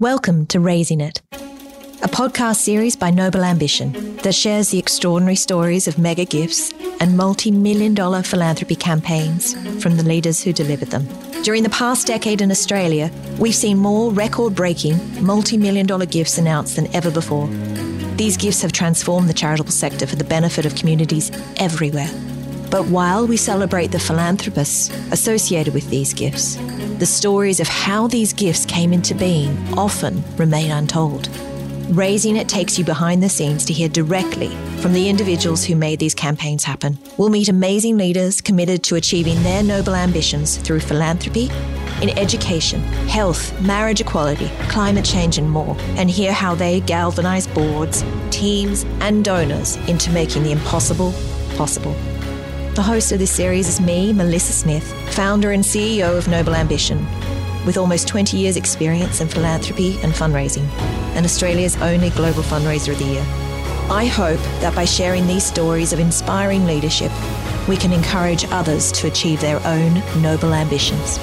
Welcome to Raising It, a podcast series by Noble Ambition that shares the extraordinary stories of mega gifts and multi million dollar philanthropy campaigns from the leaders who delivered them. During the past decade in Australia, we've seen more record breaking, multi million dollar gifts announced than ever before. These gifts have transformed the charitable sector for the benefit of communities everywhere. But while we celebrate the philanthropists associated with these gifts, the stories of how these gifts came into being often remain untold. Raising It takes you behind the scenes to hear directly from the individuals who made these campaigns happen. We'll meet amazing leaders committed to achieving their noble ambitions through philanthropy, in education, health, marriage equality, climate change, and more, and hear how they galvanize boards, teams, and donors into making the impossible possible. The host of this series is me, Melissa Smith, founder and CEO of Noble Ambition, with almost 20 years' experience in philanthropy and fundraising, and Australia's only global fundraiser of the year. I hope that by sharing these stories of inspiring leadership, we can encourage others to achieve their own noble ambitions.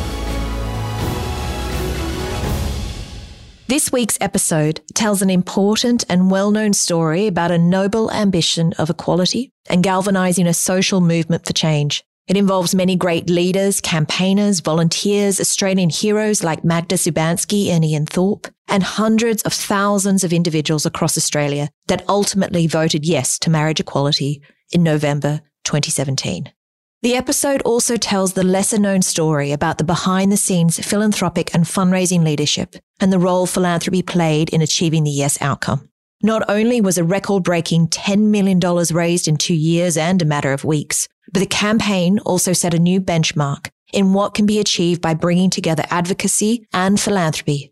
This week's episode tells an important and well known story about a noble ambition of equality and galvanizing a social movement for change. It involves many great leaders, campaigners, volunteers, Australian heroes like Magda Szubanski and Ian Thorpe, and hundreds of thousands of individuals across Australia that ultimately voted yes to marriage equality in November 2017. The episode also tells the lesser known story about the behind the scenes philanthropic and fundraising leadership and the role philanthropy played in achieving the yes outcome. Not only was a record breaking $10 million raised in two years and a matter of weeks, but the campaign also set a new benchmark in what can be achieved by bringing together advocacy and philanthropy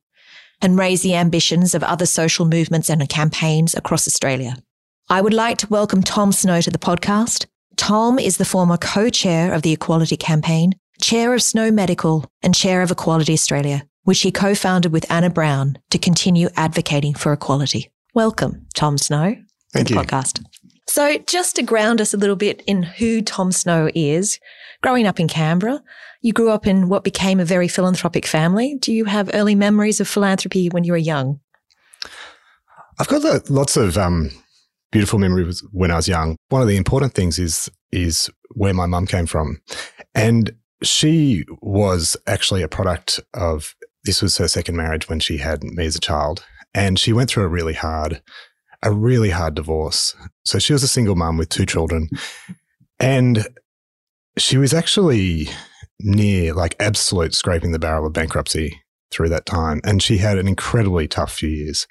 and raise the ambitions of other social movements and campaigns across Australia. I would like to welcome Tom Snow to the podcast. Tom is the former co-chair of the Equality Campaign, chair of Snow Medical, and chair of Equality Australia, which he co-founded with Anna Brown to continue advocating for equality. Welcome, Tom Snow. Thank you. Podcast. So, just to ground us a little bit in who Tom Snow is, growing up in Canberra, you grew up in what became a very philanthropic family. Do you have early memories of philanthropy when you were young? I've got lots of um, beautiful memories when I was young. One of the important things is is where my mum came from, and she was actually a product of this was her second marriage when she had me as a child, and she went through a really hard, a really hard divorce. So she was a single mum with two children, and she was actually near like absolute scraping the barrel of bankruptcy through that time, and she had an incredibly tough few years.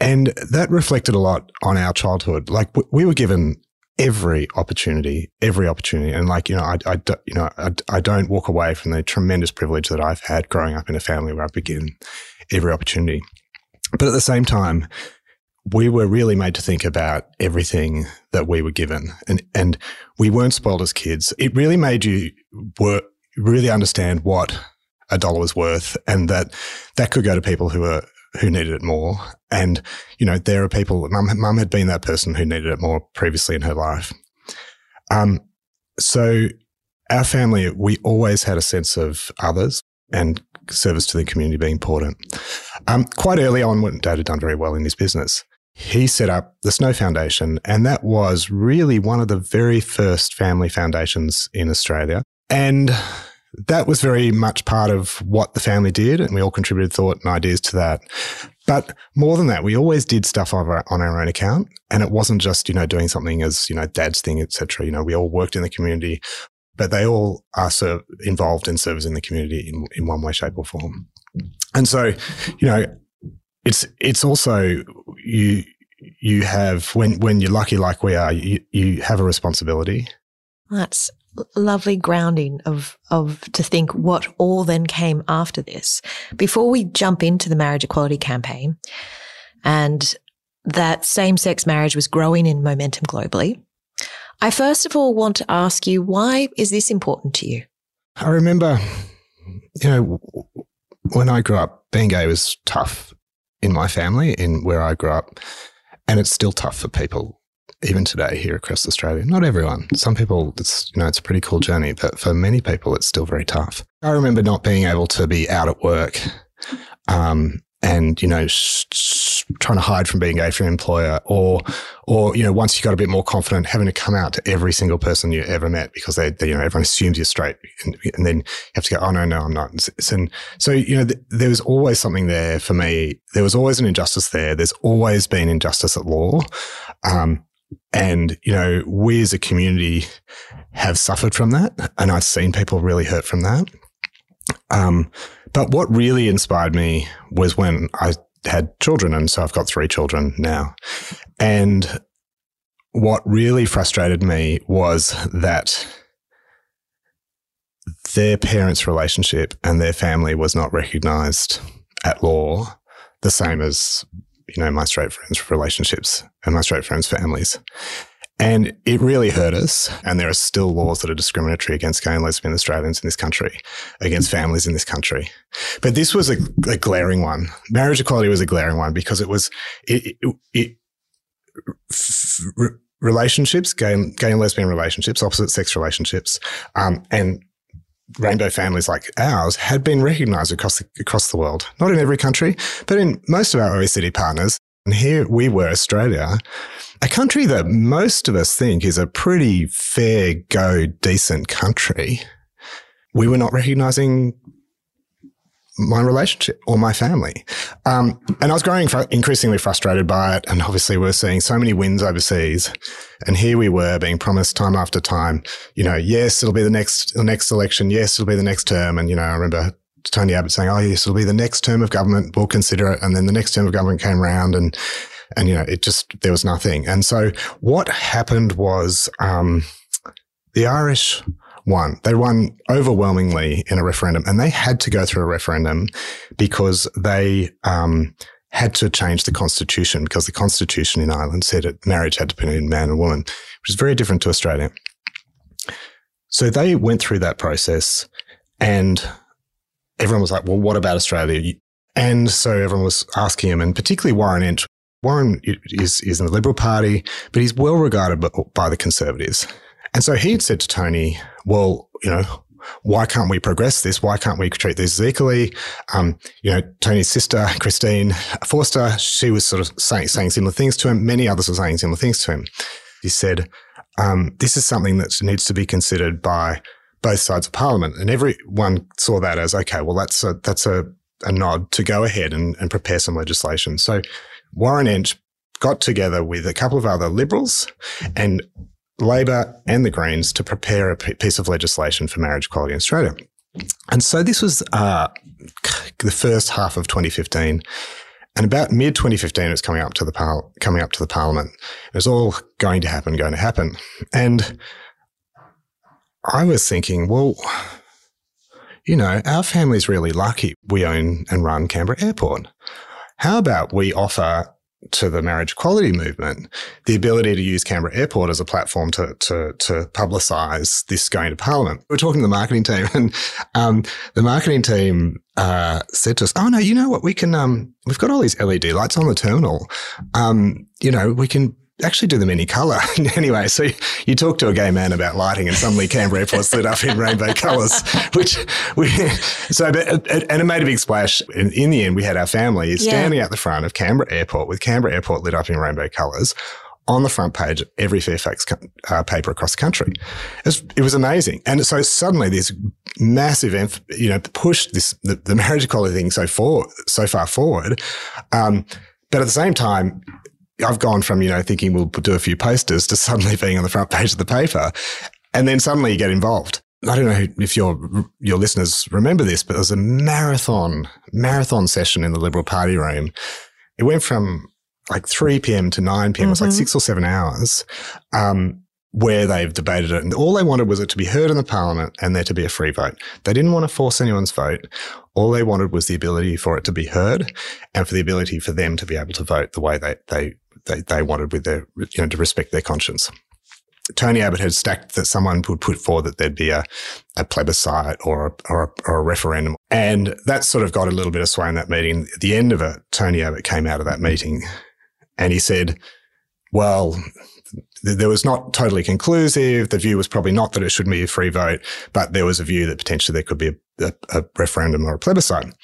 And that reflected a lot on our childhood. Like we were given every opportunity, every opportunity. And like, you know, I, I you know, I, I don't walk away from the tremendous privilege that I've had growing up in a family where I've been given every opportunity. But at the same time, we were really made to think about everything that we were given and, and we weren't spoiled as kids. It really made you work, really understand what a dollar was worth and that that could go to people who are who needed it more. And, you know, there are people, mum, mum had been that person who needed it more previously in her life. Um, so our family, we always had a sense of others and service to the community being important. Um, quite early on, when Dad had done very well in his business, he set up the Snow Foundation, and that was really one of the very first family foundations in Australia. And that was very much part of what the family did, and we all contributed thought and ideas to that. But more than that, we always did stuff on our, on our own account, and it wasn't just you know doing something as you know dad's thing, etc. You know, we all worked in the community, but they all are involved in servicing the community in, in one way, shape, or form. And so, you know, it's it's also you you have when when you're lucky like we are, you, you have a responsibility. That's lovely grounding of of to think what all then came after this. Before we jump into the marriage equality campaign and that same-sex marriage was growing in momentum globally, I first of all want to ask you why is this important to you? I remember you know when I grew up being gay was tough in my family in where I grew up and it's still tough for people even today here across Australia. Not everyone. Some people, it's you know, it's a pretty cool journey, but for many people, it's still very tough. I remember not being able to be out at work um, and you know sh- sh- trying to hide from being gay for an employer or or you know once you got a bit more confident having to come out to every single person you ever met because they, they you know everyone assumes you're straight and, and, then you have to go oh no no I'm not and so you know th- there was always something there for me there was always an injustice there there's always been injustice at law um, and you know we as a community have suffered from that and I've seen people really hurt from that um, but what really inspired me was when I had children. And so I've got three children now. And what really frustrated me was that their parents' relationship and their family was not recognized at law the same as you know my straight friends relationships and my straight friends families and it really hurt us. And there are still laws that are discriminatory against gay and lesbian Australians in this country, against families in this country. But this was a, a glaring one. Marriage equality was a glaring one because it was, it, it, it f- relationships, gay, gay and lesbian relationships, opposite sex relationships, um, and rainbow families like ours had been recognized across the, across the world. Not in every country, but in most of our OECD partners. And here we were, Australia, a country that most of us think is a pretty fair go, decent country. We were not recognizing my relationship or my family. Um, and I was growing fr- increasingly frustrated by it. And obviously we're seeing so many wins overseas. And here we were being promised time after time, you know, yes, it'll be the next, the next election. Yes, it'll be the next term. And, you know, I remember Tony Abbott saying, oh, yes, it'll be the next term of government. We'll consider it. And then the next term of government came around and, and you know it just there was nothing. And so what happened was um, the Irish won. They won overwhelmingly in a referendum, and they had to go through a referendum because they um, had to change the constitution because the constitution in Ireland said that marriage had to be between man and woman, which is very different to Australia. So they went through that process, and everyone was like, "Well, what about Australia?" And so everyone was asking him, and particularly Warren Entsch Warren is, is in the Liberal Party, but he's well regarded by the Conservatives. And so he had said to Tony, well, you know, why can't we progress this? Why can't we treat this equally? Um, you know, Tony's sister, Christine Forster, she was sort of saying, saying similar things to him. Many others were saying similar things to him. He said, um, this is something that needs to be considered by both sides of parliament. And everyone saw that as, okay, well, that's a, that's a, a nod to go ahead and, and prepare some legislation. So Warren Entsch got together with a couple of other Liberals and Labor and the Greens to prepare a piece of legislation for marriage equality in Australia. And so this was uh, the first half of 2015. And about mid 2015, it was coming up to the par- coming up to the parliament. It was all going to happen, going to happen. And I was thinking, well, you know, our family's really lucky. We own and run Canberra Airport. How about we offer to the marriage equality movement the ability to use Canberra Airport as a platform to to, to publicise this going to Parliament? We are talking to the marketing team, and um, the marketing team uh, said to us, "Oh no, you know what? We can. Um, we've got all these LED lights on the terminal. Um, you know, we can actually do them any color. anyway, so you talk to a gay man about lighting and suddenly Canberra Airport's lit up in rainbow colors, which we, so, but, and it made a big splash. In, in the end, we had our family standing yeah. at the front of Canberra Airport with Canberra Airport lit up in rainbow colors on the front page of every Fairfax uh, paper across the country. It was, it was, amazing. And so suddenly this massive, you know, pushed this, the, the marriage equality thing so forward, so far forward. Um, but at the same time, I've gone from, you know, thinking we'll do a few posters to suddenly being on the front page of the paper. And then suddenly you get involved. I don't know if your your listeners remember this, but there was a marathon marathon session in the Liberal Party room. It went from like 3 p.m. to 9 p.m. Mm-hmm. It was like mm-hmm. six or seven hours. Um, where they've debated it. And all they wanted was it to be heard in the parliament and there to be a free vote. They didn't want to force anyone's vote. All they wanted was the ability for it to be heard and for the ability for them to be able to vote the way they, they they, they wanted with their, you know, to respect their conscience. Tony Abbott had stacked that someone would put forward that there'd be a, a plebiscite or a, or, a, or a referendum. And that sort of got a little bit of sway in that meeting. At the end of it, Tony Abbott came out of that meeting and he said, well, there was not totally conclusive. The view was probably not that it should be a free vote, but there was a view that potentially there could be a, a, a referendum or a plebiscite.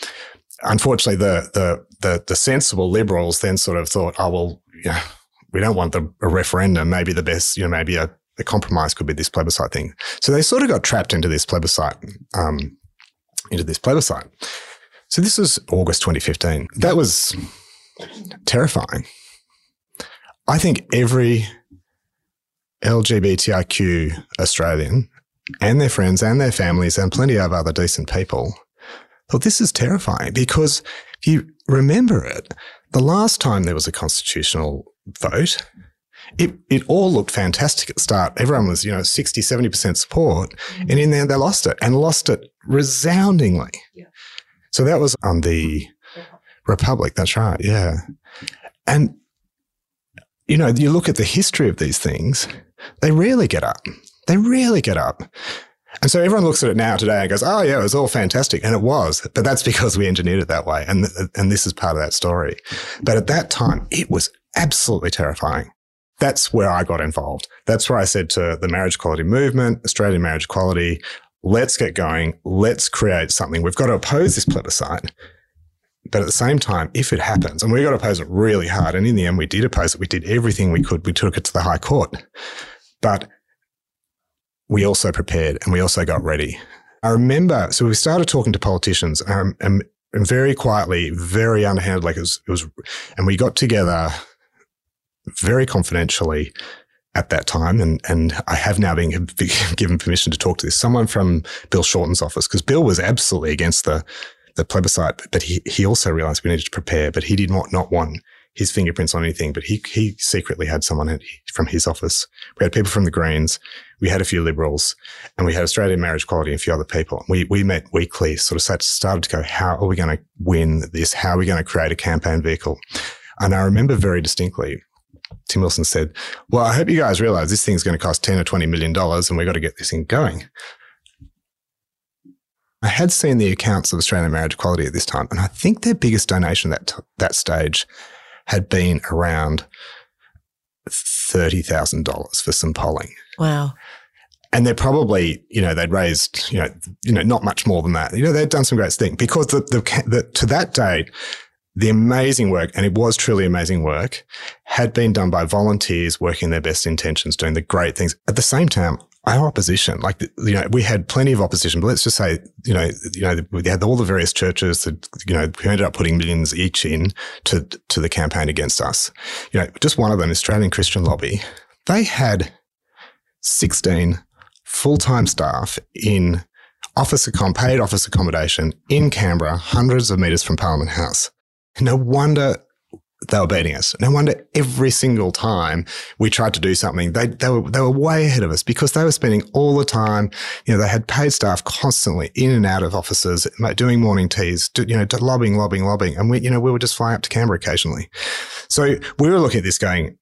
unfortunately, the, the, the, the sensible liberals then sort of thought, oh, well, yeah, we don't want the, a referendum. Maybe the best, you know, maybe a, a compromise could be this plebiscite thing. So they sort of got trapped into this plebiscite, um, into this plebiscite. So this was August 2015. That was terrifying. I think every LGBTIQ Australian and their friends and their families and plenty of other decent people thought this is terrifying because you remember it, the last time there was a constitutional vote, it, it all looked fantastic at the start. Everyone was, you know, 60, 70% support. Mm-hmm. And in there, they lost it and lost it resoundingly. Yeah. So that was on the Republic. That's right. Yeah. And, you know, you look at the history of these things, they rarely get up. They rarely get up. And so everyone looks at it now today and goes, "Oh yeah, it was all fantastic," and it was. But that's because we engineered it that way, and and this is part of that story. But at that time, it was absolutely terrifying. That's where I got involved. That's where I said to the marriage equality movement, Australian marriage equality, let's get going. Let's create something. We've got to oppose this plebiscite. But at the same time, if it happens, and we got to oppose it really hard, and in the end, we did oppose it. We did everything we could. We took it to the High Court. But we also prepared and we also got ready. I remember, so we started talking to politicians um, and, and very quietly, very underhanded, like it was, it was, and we got together very confidentially at that time. And, and I have now been given permission to talk to this, someone from Bill Shorten's office, because Bill was absolutely against the, the plebiscite, but he, he also realized we needed to prepare, but he did not, not want his fingerprints on anything, but he, he secretly had someone from his office. We had people from the Greens. We had a few liberals and we had Australian marriage equality and a few other people. We, we met weekly, sort of started to go, how are we going to win this? How are we going to create a campaign vehicle? And I remember very distinctly, Tim Wilson said, well, I hope you guys realize this thing's going to cost 10 or 20 million dollars and we've got to get this thing going. I had seen the accounts of Australian marriage equality at this time, and I think their biggest donation at that, that stage had been around $30,000 for some polling. Wow. And they're probably, you know, they'd raised, you know, you know, not much more than that. You know, they'd done some great things because the, the, the, to that date, the amazing work, and it was truly amazing work, had been done by volunteers working their best intentions, doing the great things. At the same time, our opposition, like, you know, we had plenty of opposition, but let's just say, you know, you know, we had all the various churches that, you know, who ended up putting millions each in to, to the campaign against us. You know, just one of them, Australian Christian Lobby, they had 16 full-time staff in office, paid office accommodation in Canberra, hundreds of metres from Parliament House. No wonder they were beating us. No wonder every single time we tried to do something, they, they were, they were way ahead of us because they were spending all the time, you know, they had paid staff constantly in and out of offices, doing morning teas, you know, lobbying, lobbying, lobbying. And we, you know, we were just flying up to Canberra occasionally. So we were looking at this going,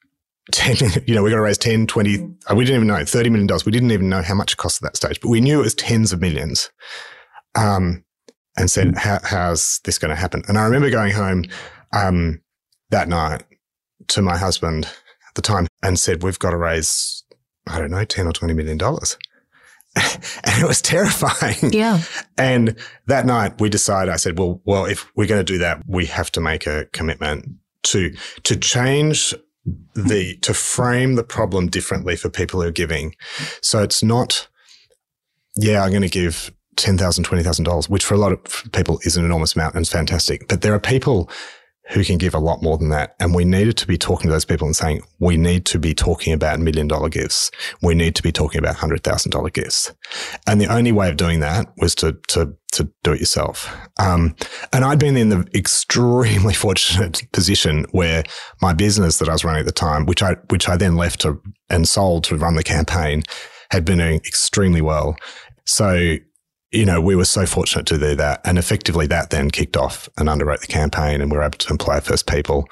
10, you know, we're going to raise 10, 20, uh, we didn't even know, $30 million. We didn't even know how much it cost at that stage, but we knew it was tens of millions. Um, and said, How, how's this going to happen? And I remember going home, um, that night to my husband at the time and said, We've got to raise, I don't know, 10 or 20 million dollars. and it was terrifying. Yeah. And that night we decided, I said, well, well, if we're going to do that, we have to make a commitment to, to change the, to frame the problem differently for people who are giving. So it's not, yeah, I'm going to give $10,000, $20,000, which for a lot of people is an enormous amount and it's fantastic. But there are people who can give a lot more than that. And we needed to be talking to those people and saying, we need to be talking about million dollar gifts. We need to be talking about hundred thousand dollar gifts. And the only way of doing that was to, to, to do it yourself. Um, and I'd been in the extremely fortunate position where my business that I was running at the time, which I, which I then left to and sold to run the campaign had been doing extremely well. So you know, we were so fortunate to do that. And effectively that then kicked off and underwrote the campaign and we were able to employ our first people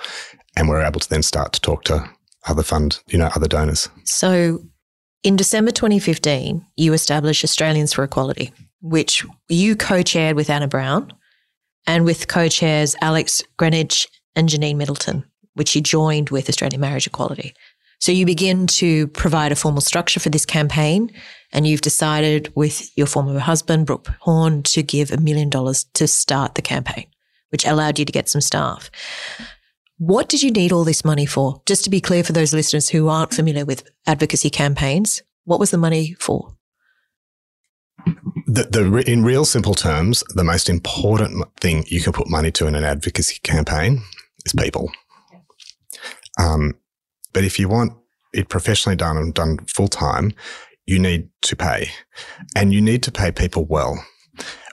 and we were able to then start to talk to other fund, you know, other donors. So in December 2015, you established Australians for Equality, which you co-chaired with Anna Brown and with co-chairs Alex Greenwich and Janine Middleton, which you joined with Australian Marriage Equality. So you begin to provide a formal structure for this campaign and you've decided with your former husband, Brooke Horn, to give a million dollars to start the campaign, which allowed you to get some staff. What did you need all this money for? Just to be clear for those listeners who aren't familiar with advocacy campaigns, what was the money for? The, the, in real simple terms, the most important thing you can put money to in an advocacy campaign is people. Um, but if you want it professionally done and done full time, you need to pay, and you need to pay people well.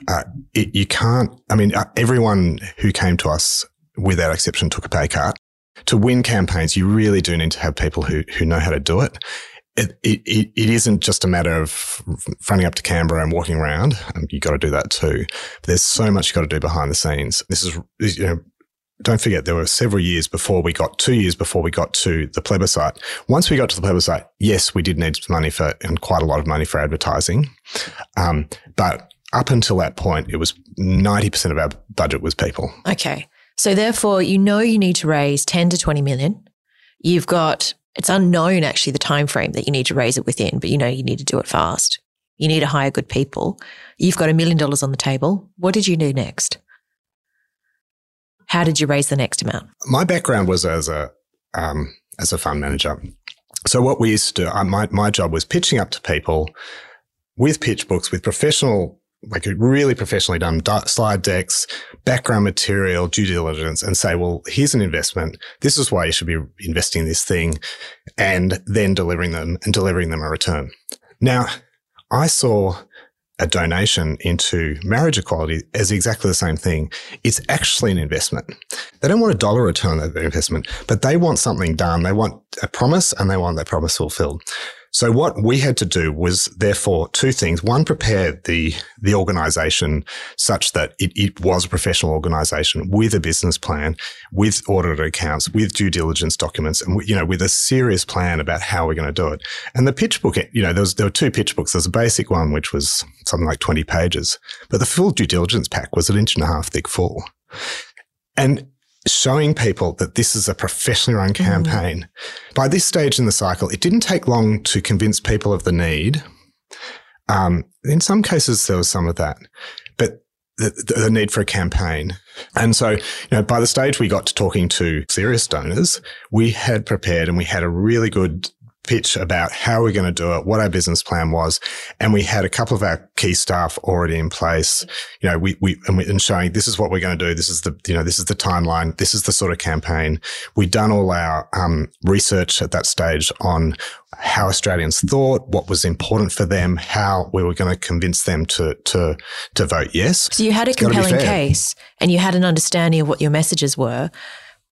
Uh, it, you can't. I mean, uh, everyone who came to us, without exception, took a pay cut. To win campaigns, you really do need to have people who who know how to do it it, it, it isn't just a matter of running up to Canberra and walking around. Um, you got to do that too. But there's so much you've got to do behind the scenes. This is, you know, don't forget there were several years before we got two years before we got to the plebiscite. Once we got to the plebiscite, yes, we did need money for and quite a lot of money for advertising. Um, but up until that point, it was 90% of our budget was people. Okay. So therefore, you know you need to raise 10 to 20 million. You've got it's unknown actually the time frame that you need to raise it within, but you know you need to do it fast. You need to hire good people. You've got a million dollars on the table. What did you do next? How did you raise the next amount? My background was as a um, as a fund manager. So what we used to do, I, my my job was pitching up to people with pitch books, with professional like really professionally done slide decks, background material, due diligence, and say, well, here's an investment. This is why you should be investing in this thing, and then delivering them and delivering them a return. Now, I saw a donation into marriage equality as exactly the same thing. It's actually an investment. They don't want a dollar return on their investment, but they want something done. They want a promise and they want that promise fulfilled. So what we had to do was therefore two things. One, prepare the, the organization such that it, it was a professional organization with a business plan, with audited accounts, with due diligence documents, and, you know, with a serious plan about how we're going to do it. And the pitch book, you know, there was, there were two pitch books. There's a basic one, which was something like 20 pages, but the full due diligence pack was an inch and a half thick full. And showing people that this is a professionally run mm-hmm. campaign. Mm. By this stage in the cycle, it didn't take long to convince people of the need. Um, in some cases, there was some of that, but the, the, need for a campaign. And so, you know, by the stage we got to talking to serious donors, we had prepared and we had a really good pitch about how we're going to do it, what our business plan was. And we had a couple of our key staff already in place, you know, we, we, and, we, and showing this is what we're going to do. This is the, you know, this is the timeline. This is the sort of campaign. We'd done all our um, research at that stage on how Australians thought, what was important for them, how we were going to convince them to, to, to vote yes. So you had a compelling case and you had an understanding of what your messages were.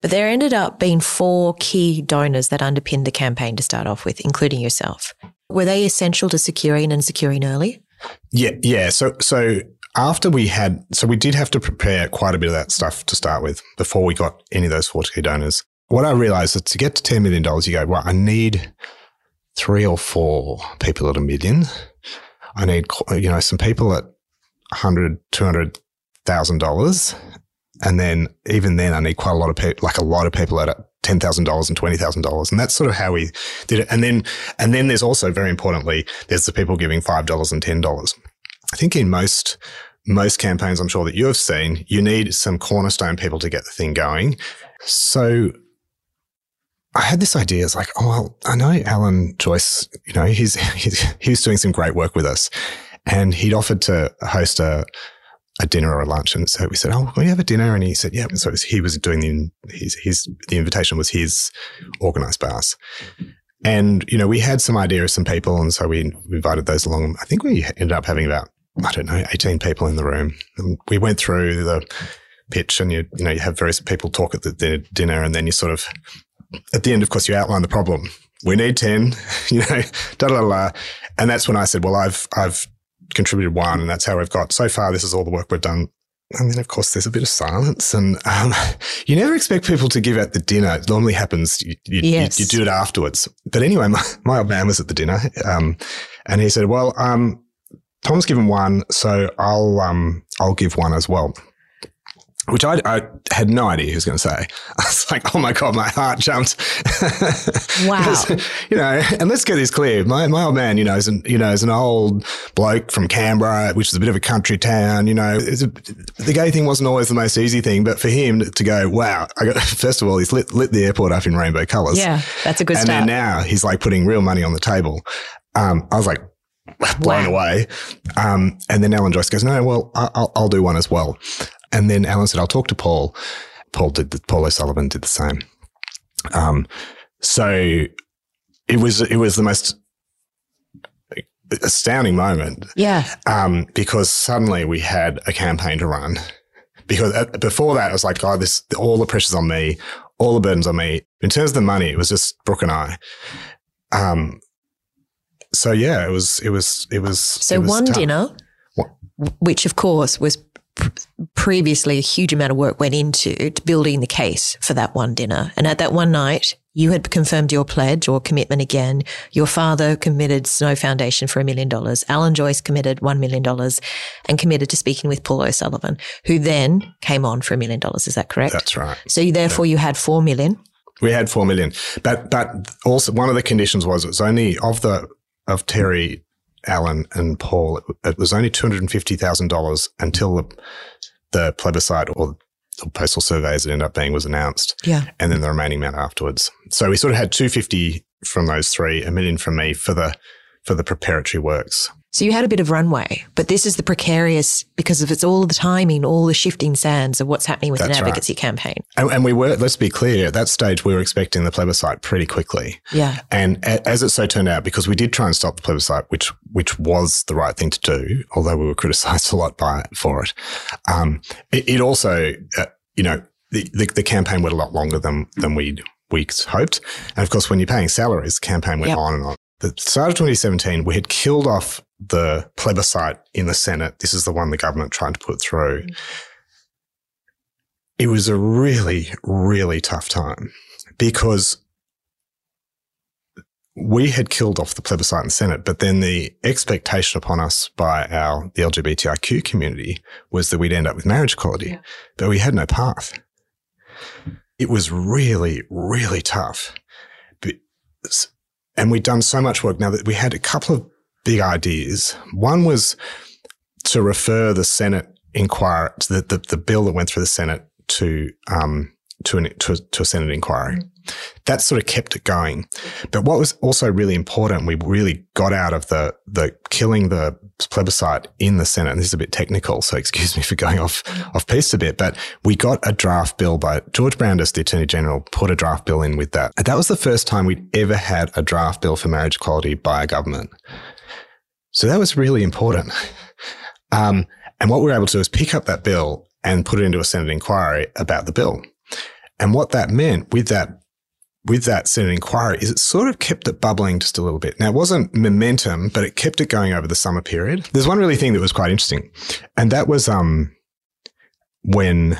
But there ended up being four key donors that underpinned the campaign to start off with, including yourself. Were they essential to securing and securing early? Yeah, yeah. So, so after we had, so we did have to prepare quite a bit of that stuff to start with before we got any of those four key donors. What I realized is to get to $10 million, you go, well, I need three or four people at a million. I need, you know, some people at 100, 200,000 dollars and then even then, I need quite a lot of people, like a lot of people at ten thousand dollars and twenty thousand dollars, and that's sort of how we did it. And then, and then there's also very importantly, there's the people giving five dollars and ten dollars. I think in most most campaigns, I'm sure that you have seen, you need some cornerstone people to get the thing going. So I had this idea. It's like, oh, well, I know Alan Joyce, you know, he's, he's, he was doing some great work with us and he'd offered to host a, a dinner or a lunch. And so we said, Oh, can we have a dinner? And he said, Yeah. And so was, he was doing the, his, his, the invitation was his organized by us. And, you know, we had some idea of some people. And so we invited those along. I think we ended up having about, I don't know, 18 people in the room. And we went through the pitch and you, you know, you have various people talk at the, the dinner and then you sort of, at the end, of course, you outline the problem. We need 10, you know, da da da. And that's when I said, well, I've, I've contributed one, and that's how we've got so far. This is all the work we've done. And then, of course, there's a bit of silence, and um, you never expect people to give out the dinner. It normally happens. You, you, yes. you, you do it afterwards. But anyway, my, my, old man was at the dinner, um, and he said, "Well, um, Tom's given one, so I'll um, I'll give one as well." Which I, I, had no idea he was going to say. I was like, oh my God, my heart jumped. Wow. you know, and let's get this clear. My, my old man, you know, is an, you know, is an old bloke from Canberra, which is a bit of a country town, you know, a, the gay thing wasn't always the most easy thing, but for him to go, wow, I got, first of all, he's lit, lit the airport up in rainbow colors. Yeah, that's a good and start. then now he's like putting real money on the table. Um, I was like, blown Wow. away. Um, and then Alan Joyce goes, no, well, I- I'll, I'll do one as well. And then Alan said, I'll talk to Paul. Paul did, the, Paul O'Sullivan did the same. Um, so it was, it was the most astounding moment yeah. um, because suddenly we had a campaign to run. Because before that, it was like, oh, this all the pressure's on me, all the burdens on me. In terms of the money, it was just Brooke and I. Um, so yeah, it was, it was, it was. So it was one tough. dinner, What? which of course was previously a huge amount of work went into to building the case for that one dinner. And at that one night, you had confirmed your pledge or commitment again. Your father committed Snow Foundation for a million dollars. Alan Joyce committed $1 million and committed to speaking with Paul O'Sullivan, who then came on for a million dollars. Is that correct? That's right. so you, therefore you had 4 million. We had four million, but but also one of the conditions was it was only of the of Terry, Alan, and Paul. It, was only two hundred and fifty thousand dollars until the the plebiscite or the postal survey, as it ended up being, was announced, Yeah. and then the remaining amount afterwards. So we sort of had two fifty from those three, a million from me for the for the preparatory works. So you had a bit of runway, but this is the precarious because of it's all the timing, all the shifting sands of what's happening with That's an right. advocacy campaign. And, and we were, let's be clear, at that stage we were expecting the plebiscite pretty quickly. Yeah. And a- as it so turned out, because we did try and stop the plebiscite, which which was the right thing to do, although we were criticised a lot by it for it, um, it, it also, uh, you know, the, the, the campaign went a lot longer than than we we hoped. And of course, when you're paying salaries, the campaign went Yep. on and on. The start of 2017, we had killed off the plebiscite in the Senate. This is the one the government tried to put through. Mm. It was a really, really tough time because we had killed off the plebiscite in the Senate, but then the expectation upon us by our the LGBTIQ community was that we'd end up with marriage equality, Yeah. but we had no path. It was really, really tough, But- and we'd done so much work. Now that we had a couple of big ideas. One was to refer the Senate inquiry, the, the, the bill that went through the Senate to um, to, an, to, a, to a Senate inquiry. That sort of kept it going. But what was also really important, we really got out of the the killing the plebiscite in the Senate. And this is a bit technical, so excuse me for going off off piece a bit. But we got a draft bill by George Brandis, the Attorney General, put a draft bill in with that. And that was the first time we'd ever had a draft bill for marriage equality by a government. So that was really important. Um, and what we were able to do is pick up that bill and put it into a Senate inquiry about the bill. And what that meant with that with that Senate inquiry is it sort of kept it bubbling just a little bit. Now it wasn't momentum, but it kept it going over the summer period. There's one really thing that was quite interesting, and that was um when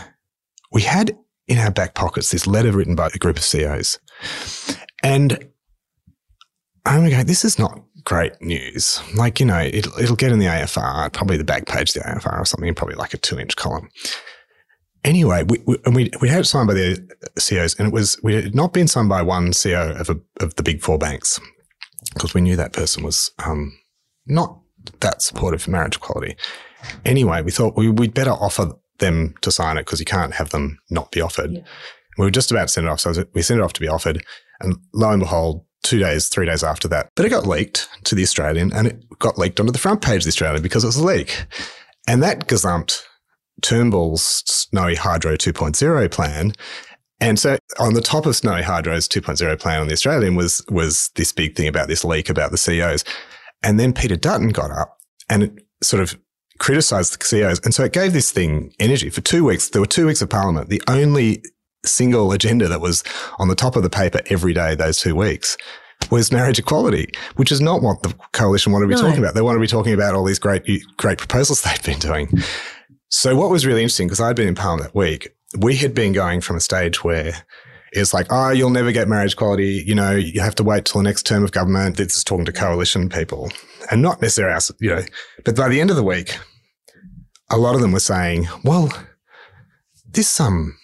we had in our back pockets this letter written by a group of CEOs, and I'm going, this is not great news. Like, you know, it'll, it'll get in the AFR, probably the back page of the AFR or something, probably like a two inch column. Anyway, we, we, and we, we had it signed by the CEOs and it was, we had not been signed by one CEO of, a, of the big four banks because we knew that person was um, not that supportive for marriage equality. Anyway, we thought we, we'd better offer them to sign it because you can't have them not be offered. Yeah. We were just about to send it off. So we sent it off to be offered. And lo and behold, two days, three days after that, but it got leaked to the Australian and it got leaked onto the front page of the Australian because it was a leak. And that gazumped Turnbull's Snowy Hydro 2.0 plan. And so on the top of Snowy Hydro's 2.0 plan on the Australian was, was this big thing about this leak about the CEOs. And then Peter Dutton got up and sort of criticized the CEOs. And so it gave this thing energy for two weeks. There were two weeks of parliament. The only single agenda that was on the top of the paper every day those two weeks was marriage equality, which is not what the coalition want to be No. talking about. They want to be talking about all these great, great proposals they've been doing. So what was really interesting, because I'd been in Parliament that week, we had been going from a stage where it's like, oh, you'll never get marriage equality. You know, you have to wait till the next term of government. This is talking to coalition people and not necessarily us, you know, but by the end of the week, a lot of them were saying, well, this, um,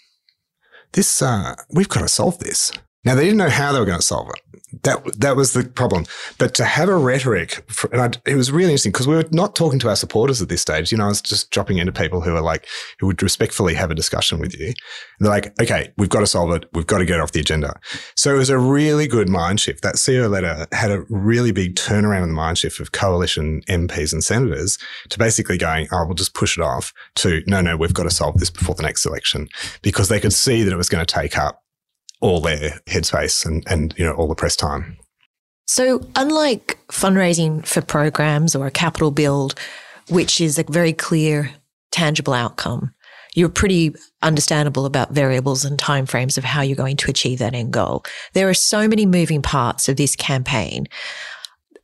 this, uh, we've got to solve this. Now they didn't know how they were going to solve it. That that was the problem. But to have a rhetoric, for, and I, it was really interesting because we were not talking to our supporters at this stage. You know, I was just dropping into people who are like who would respectfully have a discussion with you. And they're like, "Okay, we've got to solve it. We've got to get it off the agenda." So it was a really good mind shift. That CEO letter had a really big turnaround in the mind shift of coalition MPs and senators to basically going, "Oh, we'll just push it off." To no, no, we've got to solve this before the next election because they could see that it was going to take up all their headspace and, and you know all the press time. So, unlike fundraising for programs or a capital build, which is a very clear, tangible outcome, you're pretty understandable about variables and timeframes of how you're going to achieve that end goal. There are so many moving parts of this campaign.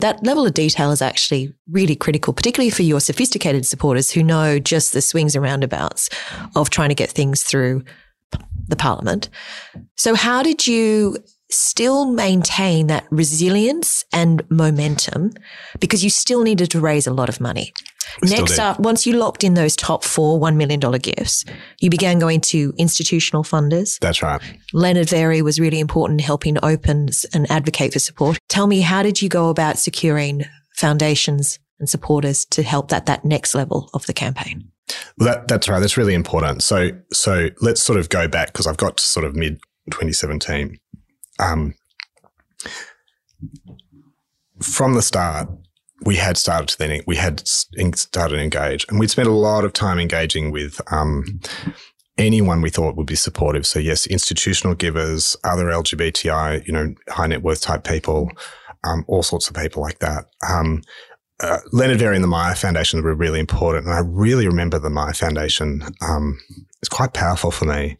That level of detail is actually really critical, particularly for your sophisticated supporters who know just the swings and roundabouts of trying to get things through the parliament. So, how did you still maintain that resilience and momentum because you still needed to raise a lot of money? Next up, once you locked in those top four $1 million gifts, you began going to institutional funders. That's right. Leonard Vary was really important helping open and advocate for support. Tell me, how did you go about securing foundations and supporters to help that, that next level of the campaign? Well, that, that's right. That's really important. So, so let's sort of go back because I've got sort of mid 2017. Um, from the start, we had started to then we had started to engage, and we'd spent a lot of time engaging with um, anyone we thought would be supportive. So yes, institutional givers, other LGBTI, you know, high net worth type people, um, all sorts of people like that. Um, uh, Leonard Vary and the Myer Foundation were really important. And I really remember the Myer Foundation. Um, it's quite powerful for me.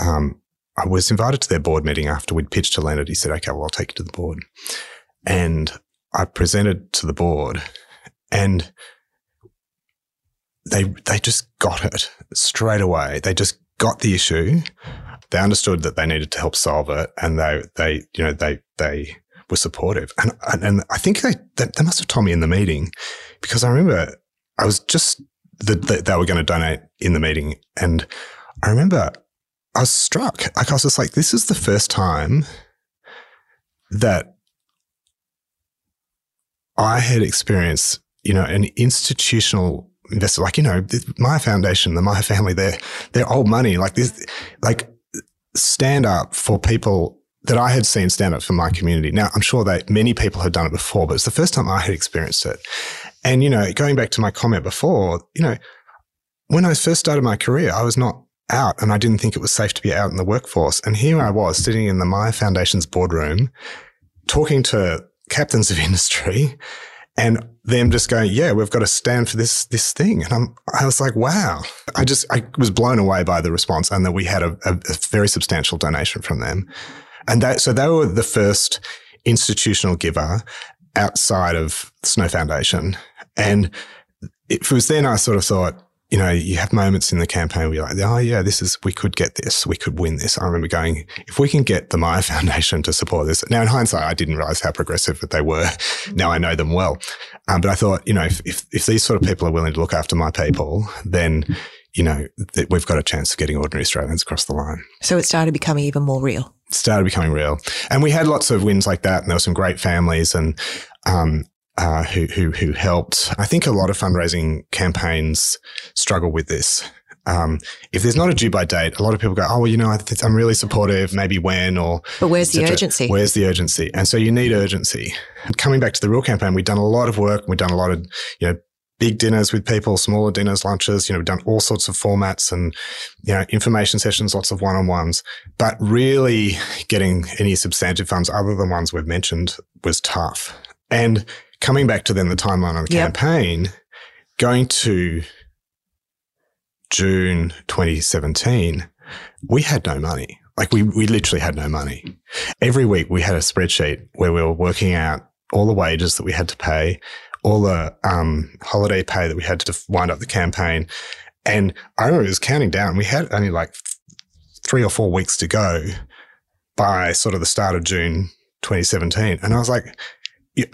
Um, I was invited to their board meeting after we'd pitched to Leonard. He said, okay, well, I'll take you to the board. And I presented to the board and they, they just got it straight away. They just got the issue. They understood that they needed to help solve it. And they, they, you know, they, they, were supportive. And, and I think they, they must have told me in the meeting because I remember I was just, the, the, they were going to donate in the meeting. And I remember I was struck. Like I was just like, this is the first time that I had experienced, you know, an institutional investor, like, you know, Myer Foundation, the Myer family, they're, they're old money. Like this, like stand up for people that I had seen stand up for my community. Now, I'm sure that many people had done it before, but it's the first time I had experienced it. And, you know, going back to my comment before, you know, when I first started my career, I was not out and I didn't think it was safe to be out in the workforce. And here I was sitting in the Myer Foundation's boardroom talking to captains of industry and them just going, yeah, we've got to stand for this, this thing. And I'm, I was like, wow. I just, I was blown away by the response and that we had a, a, a very substantial donation from them. And that, so they were the first institutional giver outside of Snow Foundation. And it was then I sort of thought, you know, you have moments in the campaign where you're like, oh, yeah, this is, we could get this. We could win this. I remember going, if we can get the Myer Foundation to support this. Now, in hindsight, I didn't realize how progressive that they were. Now I know them well. Um, but I thought, you know, if, if, if, these sort of people are willing to look after my people, then, you know, that we've got a chance of getting ordinary Australians across the line. So it started becoming even more real started becoming real. And we had lots of wins like that. And there were some great families and, um, uh, who, who, who helped. I think a lot of fundraising campaigns struggle with this. Um, if there's not a due by date, a lot of people go, "Oh, well, you know, I'm really supportive. Maybe when or." But where's the urgency? Where's the urgency? And so you need urgency. Coming back to the real campaign, we've done a lot of work. We've done a lot of, you know, big dinners with people, smaller dinners, lunches. You know, we've done all sorts of formats and, you know, information sessions, lots of one on ones. But really getting any substantive funds other than ones we've mentioned was tough. And coming back to then the timeline on the yep. campaign, going to June 2017, we had no money. Like we, we literally had no money. Every week we had a spreadsheet where we were working out all the wages that we had to pay, all the um, holiday pay that we had to wind up the campaign. And I remember it was counting down. We had only like three or four weeks to go by sort of the start of June 2017. And I was like,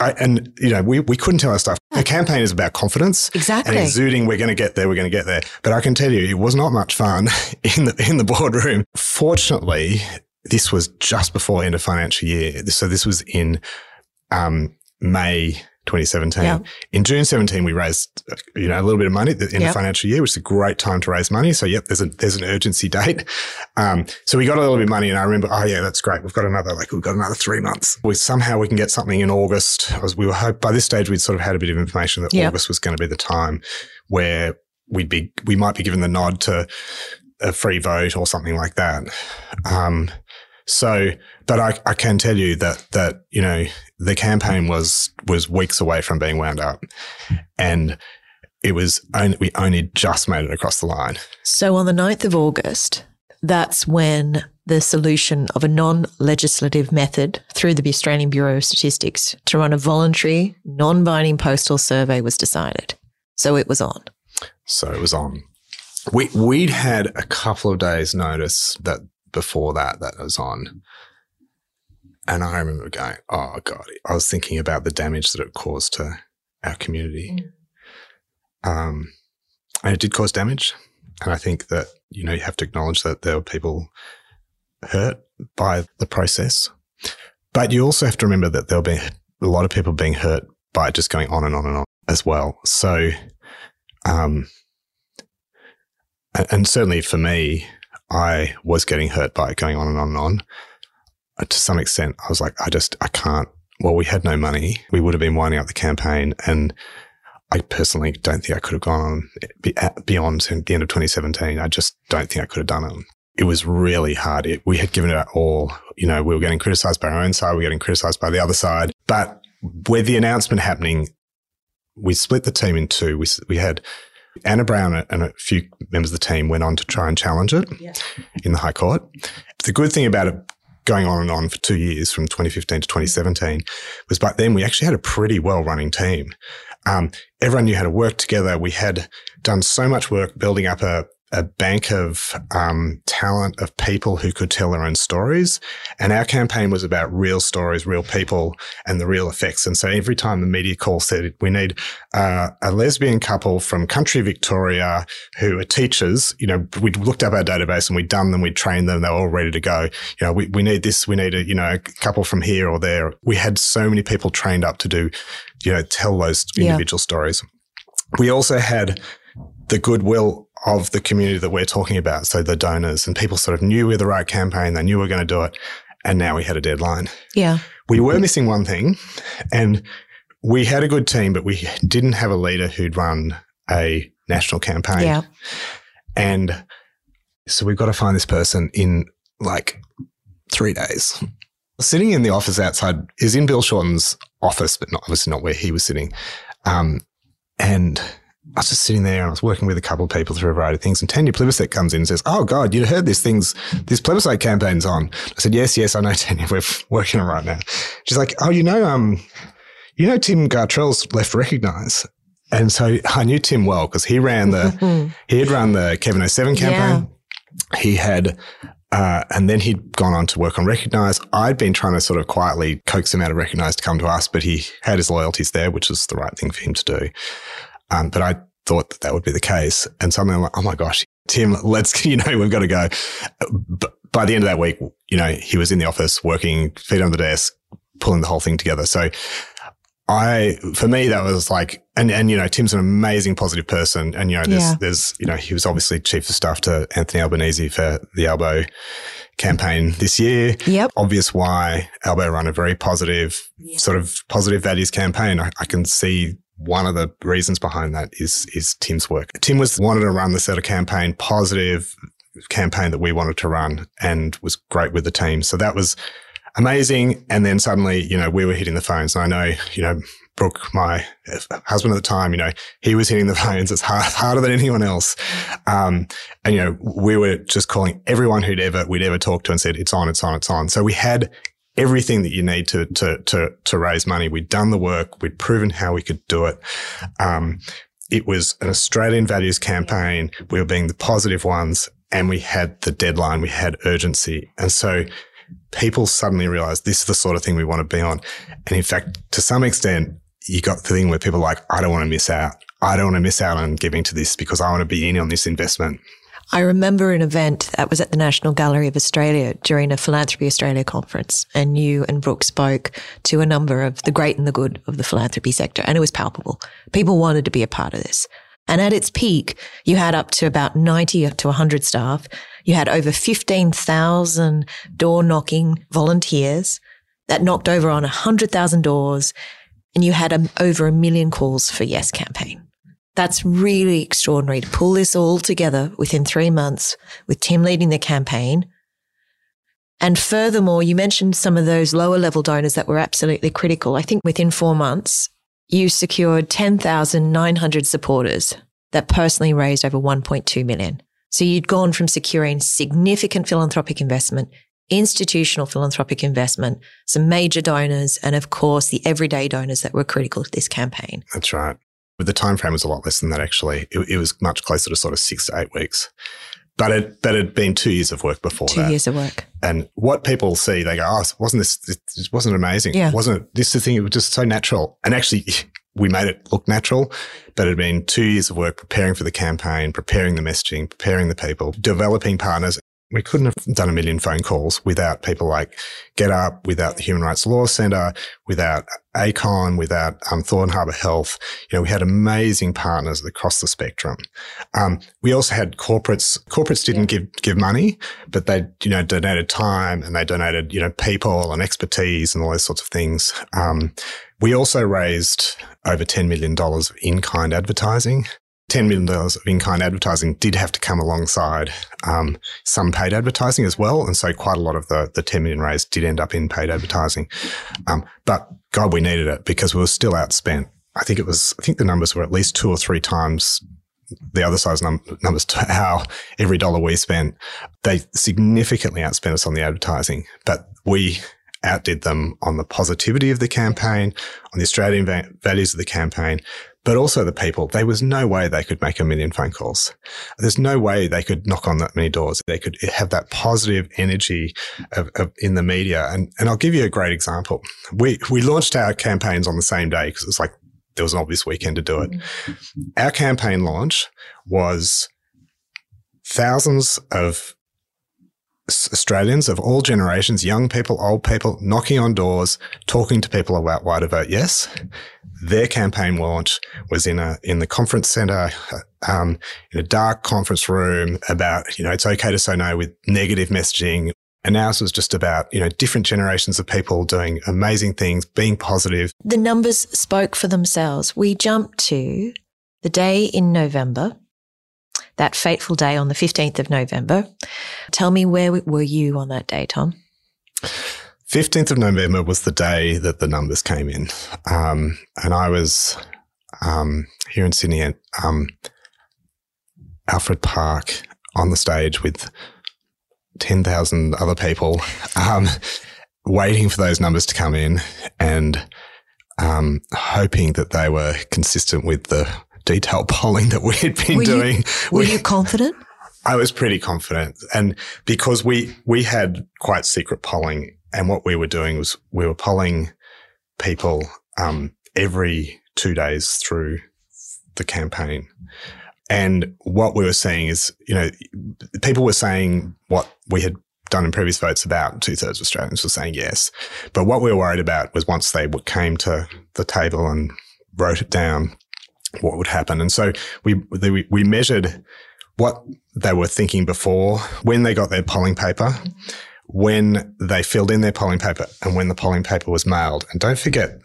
I, and you know, we, we couldn't tell our staff The campaign is about confidence. Exactly. And exuding, we're going to get there, we're going to get there. But I can tell you, it was not much fun in the, in the boardroom. Fortunately, this was just before end of financial year. So this was in um, May 2017. Yeah. In June 17, we raised, you know, a little bit of money in the financial year, which is a great time to raise money. So, yep, there's a, there's an urgency date. Um, so we got a little bit of money and I remember, oh yeah, that's great. We've got another, like we've got another three months. We somehow we can get something in August. I was, we were hope by this stage, we'd sort of had a bit of information that Yep. August was going to be the time where we'd be, we might be given the nod to a free vote or something like that. Um, so, but I, I can tell you that, that, you know, the campaign was, was weeks away from being wound up and it was only, we only just made it across the line. So on the 9th of August, that's when the solution of a non legislative method through the Australian Bureau of Statistics to run a voluntary, non binding postal survey was decided. So it was on. So it was on. We, we'd had a couple of days notice that before that, that was on. And I remember going, oh God, I was thinking about the damage that it caused to our community. Um, and it did cause damage. And I think that, you know, you have to acknowledge that there were people hurt by the process. But you also have to remember that there'll be a lot of people being hurt by just going on and on and on as well. So, um, and, and certainly for me, I was getting hurt by it going on and on and on. Uh, To some extent, I was like, I just, I can't. Well, we had no money. We would have been winding up the campaign. And I personally don't think I could have gone on beyond the end of 2017. I just don't think I could have done it. It was really hard. It, we had given it all. You know, we were getting criticized by our own side. We were getting criticized by the other side. But with the announcement happening, we split the team in two. We, we had Anna Brown and a few members of the team went on to try and challenge it in the High Court. The good thing about it going on and on for two years from 2015 to 2017 was back then we actually had a pretty well running team. Um, everyone knew how to work together. We had done so much work building up a, a bank of um, talent of people who could tell their own stories. And our campaign was about real stories, real people, and the real effects. And so every time the media call said, we need uh, a lesbian couple from country Victoria who are teachers, you know, we'd looked up our database and we'd done them, we'd trained them, they were all ready to go. You know, we, we need this, we need a, you know, a couple from here or there. We had so many people trained up to do, you know, tell those Yeah. individual stories. We also had the goodwill of the community that we're talking about. So the donors and people sort of knew we were the right campaign. They knew we were going to do it. And now we had a deadline. Yeah. We were missing one thing and we had a good team, but we didn't have a leader who'd run a national campaign. Yeah. And so we've got to find this person in like three days. Sitting in the office outside is in Bill Shorten's office, but not obviously not where he was sitting. Um, and I was just sitting there and I was working with a couple of people through a variety of things. And Tanya Plibersek comes in and says, Oh God, you'd heard this thing's, this plebiscite campaign's on. I said, Yes, yes, I know, Tanya. We're working on right now. She's like, Oh, you know, um, you know, Tim Gartrell's left recognize. And so I knew Tim well because he ran the, he had run the Kevin 07 campaign. He had, uh, and then he'd gone on to work on Recognise. I'd been trying to sort of quietly coax him out of Recognise to come to us, but he had his loyalties there, which was the right thing for him to do. Um, but I thought that that would be the case. And suddenly I'm like, oh my gosh, Tim, let's, you know, we've got to go. But by the end of that week, you know, he was in the office working, feet on the desk, pulling the whole thing together. So I, for me, that was like, and, and, you know, Tim's an amazing, positive person. And, you know, there's, Yeah. there's, you know, he was obviously chief of staff to Anthony Albanese for the Albo campaign this year. Yep. Obvious why Albo run a very positive, sort of positive values campaign. I, I can see one of the reasons behind that is, is Tim's work. Tim was wanted to run this sort of campaign, positive campaign that we wanted to run and was great with the team. So that was amazing. And then suddenly, you know, we were hitting the phones. And I know, you know, Brooke, my husband at the time, you know, he was hitting the phones. It's hard, harder than anyone else. Um, and, you know, we were just calling everyone who'd ever, we'd ever talked to and said, it's on, it's on, it's on. So we had everything that you need to, to, to, to raise money. We'd done the work. We'd proven how we could do it. Um, it was an Australian values campaign. We were being the positive ones and we had the deadline. We had urgency. And so people suddenly realized this is the sort of thing we want to be on. And in fact, to some extent, you got the thing where people are like, I don't want to miss out. I don't want to miss out on giving to this because I want to be in on this investment. I remember an event that was at the National Gallery of Australia during a Philanthropy Australia conference, and you and Brooke spoke to a number of the great and the good of the philanthropy sector, and it was palpable. People wanted to be a part of this. And at its peak, you had up to about 90 to 100 staff. You had over 15,000 door knocking volunteers that knocked over on 100,000 doors. And you had a, over a million calls for Yes campaign. That's really extraordinary to pull this all together within three months with Tim leading the campaign. And furthermore, you mentioned some of those lower level donors that were absolutely critical. I think within four months, you secured 10,900 supporters that personally raised over 1.2 million. So you'd gone from securing significant philanthropic investment, institutional philanthropic investment, some major donors, and of course the everyday donors that were critical to this campaign. That's right. But the time frame was a lot less than that actually. It, it was much closer to sort of six to eight weeks. But it but it'd been two years of work before two that. years of work. And what people see, they go, "Oh, wasn't this? This wasn't amazing? Yeah. Wasn't this the thing? It was just so natural." And actually, we made it look natural, but it had been two years of work preparing for the campaign, preparing the messaging, preparing the people, developing partners, we couldn't have done a million phone calls without people like GetUp, without the Human Rights Law Centre, without ACON, without um, Thorne Harbour Health. You know, we had amazing partners across the spectrum. Um, we also had corporates. Corporates didn't give give money, but they you know donated time and they donated you know people and expertise and all those sorts of things. Um, we also raised over $10 million in kind advertising. $10 million of in-kind advertising did have to come alongside um, some paid advertising as well. And so quite a lot of the, the 10 million raised did end up in paid advertising. Um, but God, we needed it because we were still outspent. I think it was, I think the numbers were at least two or three times the other size num- numbers to how every dollar we spent, they significantly outspent us on the advertising, but we outdid them on the positivity of the campaign, on the Australian va- values of the campaign, but also the people. There was no way they could make a million phone calls. There's no way they could knock on that many doors. They could have that positive energy of, of, in the media. And, and I'll give you a great example. We, we launched our campaigns on the same day because it was like there was an obvious weekend to do it. Mm-hmm. Our campaign launch was thousands of Australians of all generations, young people, old people, knocking on doors, talking to people about why to vote yes. Their campaign launch was in a in the conference centre, um, in a dark conference room about you know it's okay to say no with negative messaging. And ours was just about you know different generations of people doing amazing things, being positive. The numbers spoke for themselves. We jumped to the day in November that fateful day on the 15th of November. Tell me, where were you on that day, Tom? 15th of November was the day that the numbers came in. Um, and I was um, here in Sydney at um, Alfred Park on the stage with 10,000 other people, um, waiting for those numbers to come in and um, hoping that they were consistent with the detailed polling that we had been were doing. You, were we, you confident? I was pretty confident. And because we, we had quite secret polling and what we were doing was we were polling people, um, every two days through the campaign. And what we were seeing is, you know, people were saying what we had done in previous votes about two thirds of Australians were saying yes. But what we were worried about was once they came to the table and wrote it down, what would happen. And so we, we, we measured what they were thinking before, when they got their polling paper, mm-hmm. when they filled in their polling paper, and when the polling paper was mailed. And don't forget,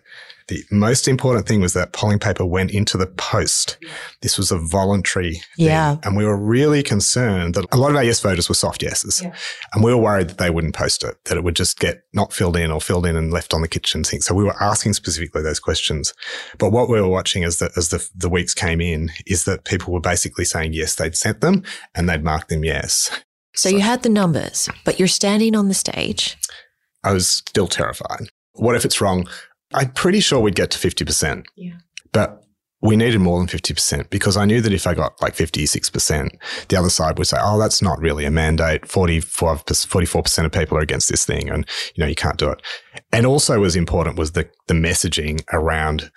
the most important thing was that polling paper went into the post. This was a voluntary thing. Yeah. And we were really concerned that a lot of our yes voters were soft yeses. Yeah. And we were worried that they wouldn't post it, that it would just get not filled in or filled in and left on the kitchen sink. So we were asking specifically those questions. But what we were watching as the, as the, the weeks came in is that people were basically saying yes, they'd sent them and they'd marked them yes. So, so you had the numbers, but you're standing on the stage. I was still terrified. What if it's wrong? I'm pretty sure we'd get to 50%. Yeah. But we needed more than 50% because I knew that if I got like 56%, the other side would say, oh, that's not really a mandate. 45, 44% of people are against this thing and, you know, you can't do it. And also was important was the, the messaging around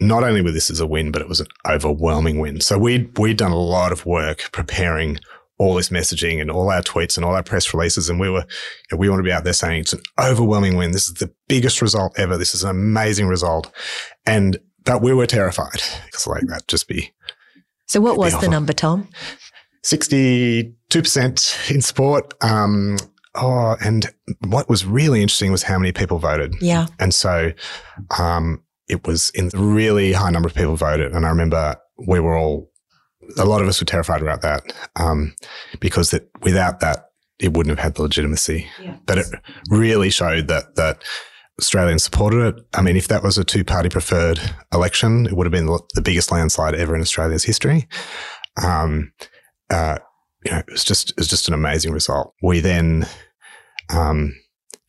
not only was this as a win, but it was an overwhelming win. So we'd, we'd done a lot of work preparing all this messaging and all our tweets and all our press releases. And we were, you know, we want to be out there saying it's an overwhelming win. This is the biggest result ever. This is an amazing result. And, but we were terrified because like that just be. So what was the number, Tom? 62% in support. Um, oh, and what was really interesting was how many people voted. Yeah. And so, um, it was in the really high number of people voted. And I remember we were all a lot of us were terrified about that um, because that without that, it wouldn't have had the legitimacy. But it really showed that that Australians supported it. I mean, if that was a two party preferred election, it would have been the biggest landslide ever in Australia's history. Um, uh, you know, it was just it was just an amazing result. We then, um,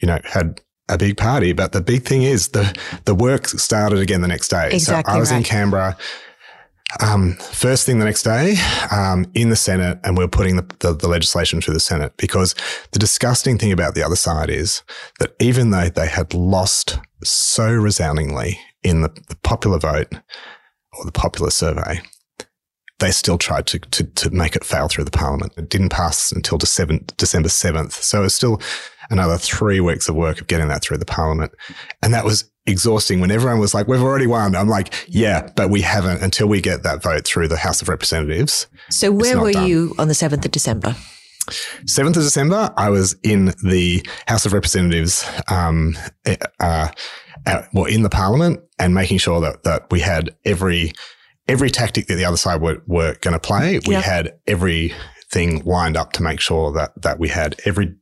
you know, had a big party, but the big thing is the the work started again the next day. Exactly so I was right. in Canberra. Um, first thing the next day um, in the Senate, and we're putting the, the, the, legislation through the Senate because the disgusting thing about the other side is that even though they had lost so resoundingly in the, the popular vote or the popular survey, they still tried to, to, to make it fail through the parliament. It didn't pass until December, December 7th. So it's still another three weeks of work of getting that through the parliament. And that was exhausting when everyone was like, we've already won. I'm like, yeah, but we haven't until we get that vote through the House of Representatives. So where were done. you on the 7th of December? 7th of December, I was in the House of Representatives, um, eh, uh, uh, well, in the parliament and making sure that, that we had every, every tactic that the other side were, were going to play. We yep. had every thing lined up to make sure that that we had every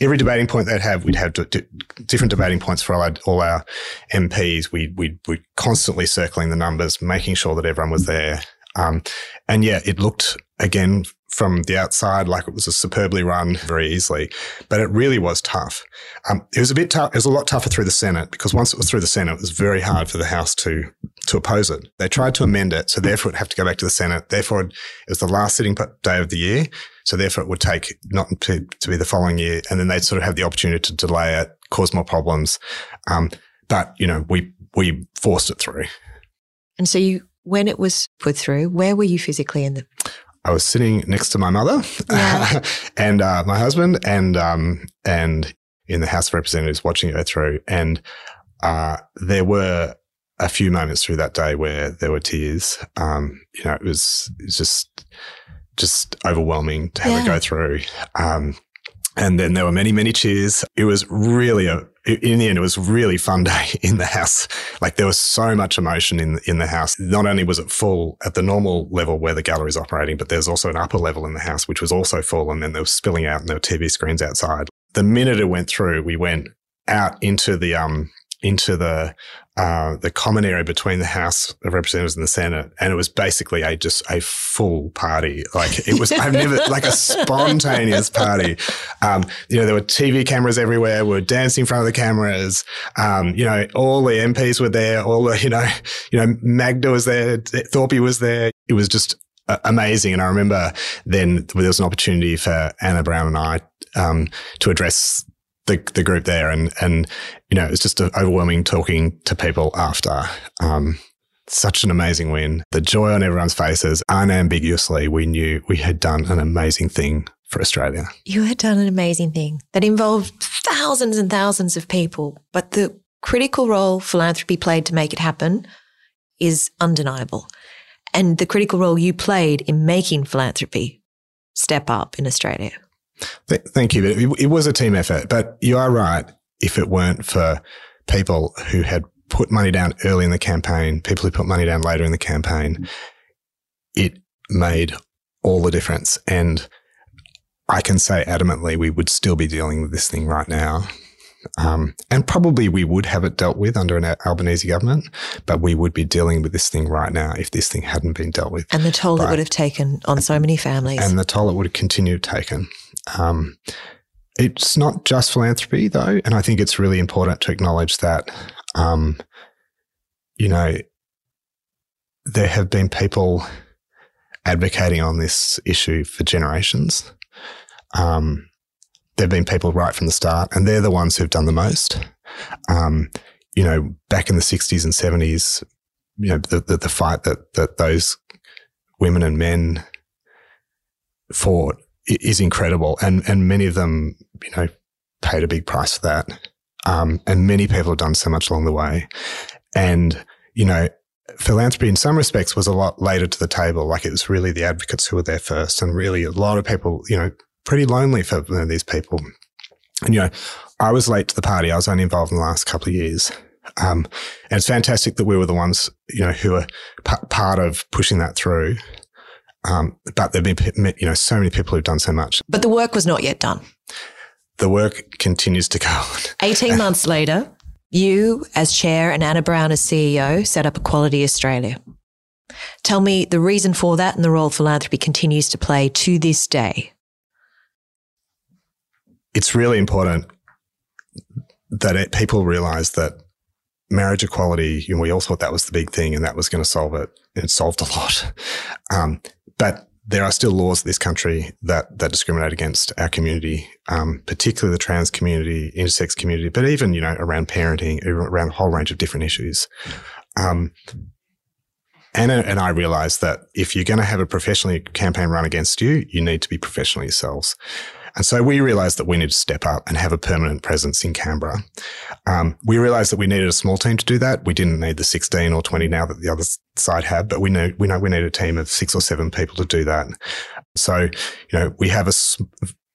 every debating point they'd have. We'd have d- d- different debating points for all our, all our MPs. We we we constantly circling the numbers, making sure that everyone was there. Um, and yeah, it looked again from the outside like it was a superbly run very easily, but it really was tough. Um, it was a bit tough. It was a lot tougher through the Senate because once it was through the Senate, it was very hard for the House to to oppose it. They tried to amend it, so therefore it would have to go back to the Senate. Therefore, it was the last sitting day of the year, so therefore it would take not to, to be the following year, and then they'd sort of have the opportunity to delay it, cause more problems. Um, but you know, we we forced it through. And so you, when it was put through, where were you physically in the? I was sitting next to my mother yeah. and uh, my husband, and um, and in the House of Representatives watching it go through, and uh, there were a few moments through that day where there were tears. Um, you know, it was, it was just just overwhelming to have yeah. it go through. Um, and then there were many, many cheers. It was really a, in the end, it was really fun day in the house. Like there was so much emotion in, in the house. Not only was it full at the normal level where the gallery is operating, but there's also an upper level in the house, which was also full. And then there was spilling out and there were TV screens outside. The minute it went through, we went out into the, um, into the uh, the common area between the House of Representatives and the Senate, and it was basically a just a full party. Like it was, I've never like a spontaneous party. Um, you know, there were TV cameras everywhere. We were dancing in front of the cameras. Um, you know, all the MPs were there. All the you know, you know, Magda was there. Thorpe was there. It was just amazing. And I remember then there was an opportunity for Anna Brown and I um, to address the, the group there and, and, you know, it's just overwhelming talking to people after. Um, such an amazing win. The joy on everyone's faces, unambiguously, we knew we had done an amazing thing for Australia. You had done an amazing thing that involved thousands and thousands of people, but the critical role philanthropy played to make it happen is undeniable. And the critical role you played in making philanthropy step up in Australia. Th- thank you. It, it was a team effort, but you are right. If it weren't for people who had put money down early in the campaign, people who put money down later in the campaign, it made all the difference. And I can say adamantly, we would still be dealing with this thing right now. Um, and probably we would have it dealt with under an Albanese government, but we would be dealing with this thing right now if this thing hadn't been dealt with. And the toll it would have taken on so many families. And the toll it would have continued taken. Um, it's not just philanthropy, though, and I think it's really important to acknowledge that, um, you know, there have been people advocating on this issue for generations. Um, there have been people right from the start, and they're the ones who've done the most. Um, you know, back in the 60s and 70s, you know, the, the, the fight that, that those women and men fought is incredible. And, and many of them, you know, paid a big price for that. Um, and many people have done so much along the way. And, you know, philanthropy in some respects was a lot later to the table. Like it was really the advocates who were there first and really a lot of people, you know, pretty lonely for you know, these people. And, you know, I was late to the party. I was only involved in the last couple of years. Um, and it's fantastic that we were the ones, you know, who are p- part of pushing that through. Um, but there've been, you know, so many people who've done so much. But the work was not yet done. The work continues to go on. 18 months later, you as chair and Anna Brown as CEO set up Equality Australia. Tell me the reason for that and the role philanthropy continues to play to this day. It's really important that it, people realize that marriage equality, we all thought that was the big thing and that was going to solve it. It solved a lot. Um, but there are still laws in this country that, that discriminate against our community, um, particularly the trans community, intersex community, but even, you know, around parenting, around a whole range of different issues. Um, Anna and I realized that if you're going to have a professionally campaign run against you, you need to be professional yourselves. And so we realized that we need to step up and have a permanent presence in Canberra. Um, we realized that we needed a small team to do that. We didn't need the 16 or 20 now that the other side had, but we know, we know we need a team of six or seven people to do that. So, you know, we have a,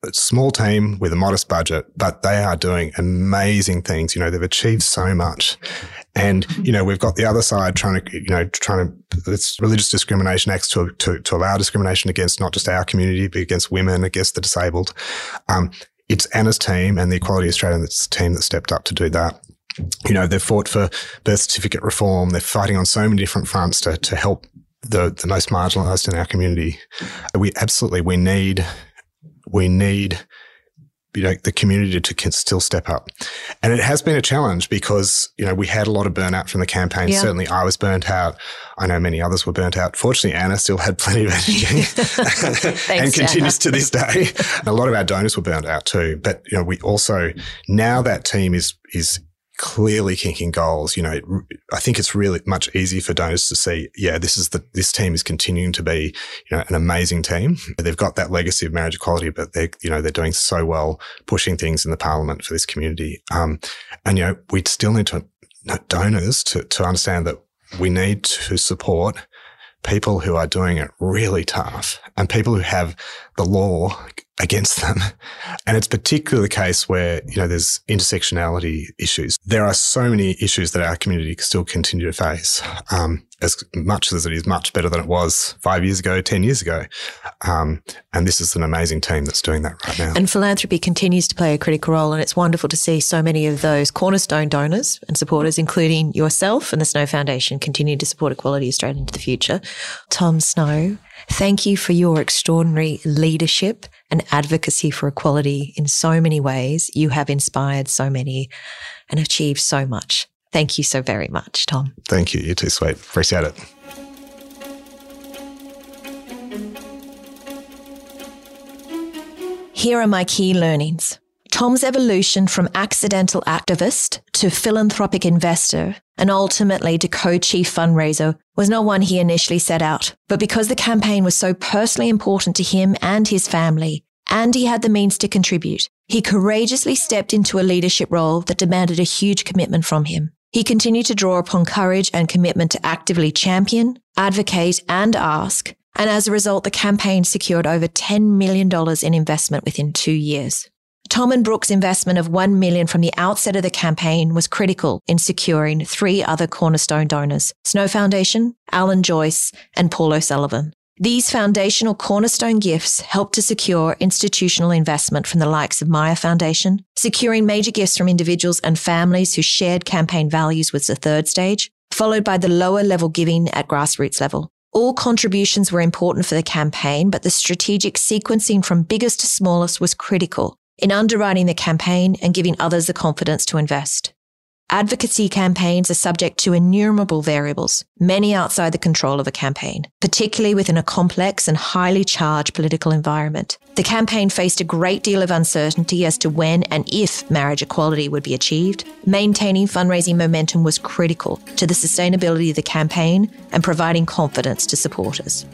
a small team with a modest budget, but they are doing amazing things. You know, they've achieved so much. And, you know, we've got the other side trying to, you know, trying to, it's Religious Discrimination Acts to, to, to allow discrimination against not just our community, but against women, against the disabled. Um, it's Anna's team and the Equality Australia team that stepped up to do that. You know, they've fought for birth certificate reform. They're fighting on so many different fronts to, to help the, the most marginalized in our community. We absolutely, we need, we need you know, the community to still step up. And it has been a challenge because, you know, we had a lot of burnout from the campaign. Yeah. Certainly I was burnt out. I know many others were burnt out. Fortunately, Anna still had plenty of energy Thanks, and continues Anna. to this day. And a lot of our donors were burnt out too. But, you know, we also, now that team is, is clearly kicking goals. You know, I think it's really much easier for donors to see, yeah, this is the, this team is continuing to be, you know, an amazing team. They've got that legacy of marriage equality, but they're, you know, they're doing so well pushing things in the parliament for this community. Um, and, you know, we still need to, donors to, to understand that we need to support people who are doing it really tough and people who have the law against them. And it's particularly the case where, you know, there's intersectionality issues. There are so many issues that our community still continue to face. Um, as much as it is much better than it was five years ago, 10 years ago. Um, and this is an amazing team that's doing that right now. And philanthropy continues to play a critical role. And it's wonderful to see so many of those cornerstone donors and supporters, including yourself and the Snow Foundation, continue to support Equality Australia into the future. Tom Snow, thank you for your extraordinary leadership and advocacy for equality in so many ways. You have inspired so many and achieved so much. Thank you so very much, Tom. Thank you. You too, sweet. Appreciate it. Here are my key learnings. Tom's evolution from accidental activist to philanthropic investor and ultimately to co-chief fundraiser was not one he initially set out. But because the campaign was so personally important to him and his family, and he had the means to contribute, he courageously stepped into a leadership role that demanded a huge commitment from him. He continued to draw upon courage and commitment to actively champion, advocate, and ask. And as a result, the campaign secured over $10 million in investment within two years. Tom and Brooke's investment of 1 million from the outset of the campaign was critical in securing three other cornerstone donors, Snow Foundation, Alan Joyce, and Paul O'Sullivan. These foundational cornerstone gifts helped to secure institutional investment from the likes of Myer Foundation. Securing major gifts from individuals and families who shared campaign values was the third stage, followed by the lower level giving at grassroots level. All contributions were important for the campaign, but the strategic sequencing from biggest to smallest was critical in underwriting the campaign and giving others the confidence to invest. Advocacy campaigns are subject to innumerable variables, many outside the control of a campaign, particularly within a complex and highly charged political environment. The campaign faced a great deal of uncertainty as to when and if marriage equality would be achieved. Maintaining fundraising momentum was critical to the sustainability of the campaign and providing confidence to supporters.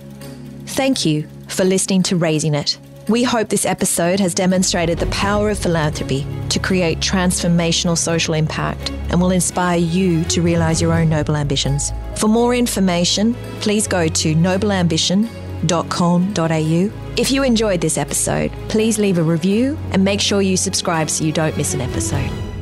Thank you for listening to Raising It. We hope this episode has demonstrated the power of philanthropy to create transformational social impact and will inspire you to realise your own noble ambitions. For more information, please go to nobleambition.com.au. If you enjoyed this episode, please leave a review and make sure you subscribe so you don't miss an episode.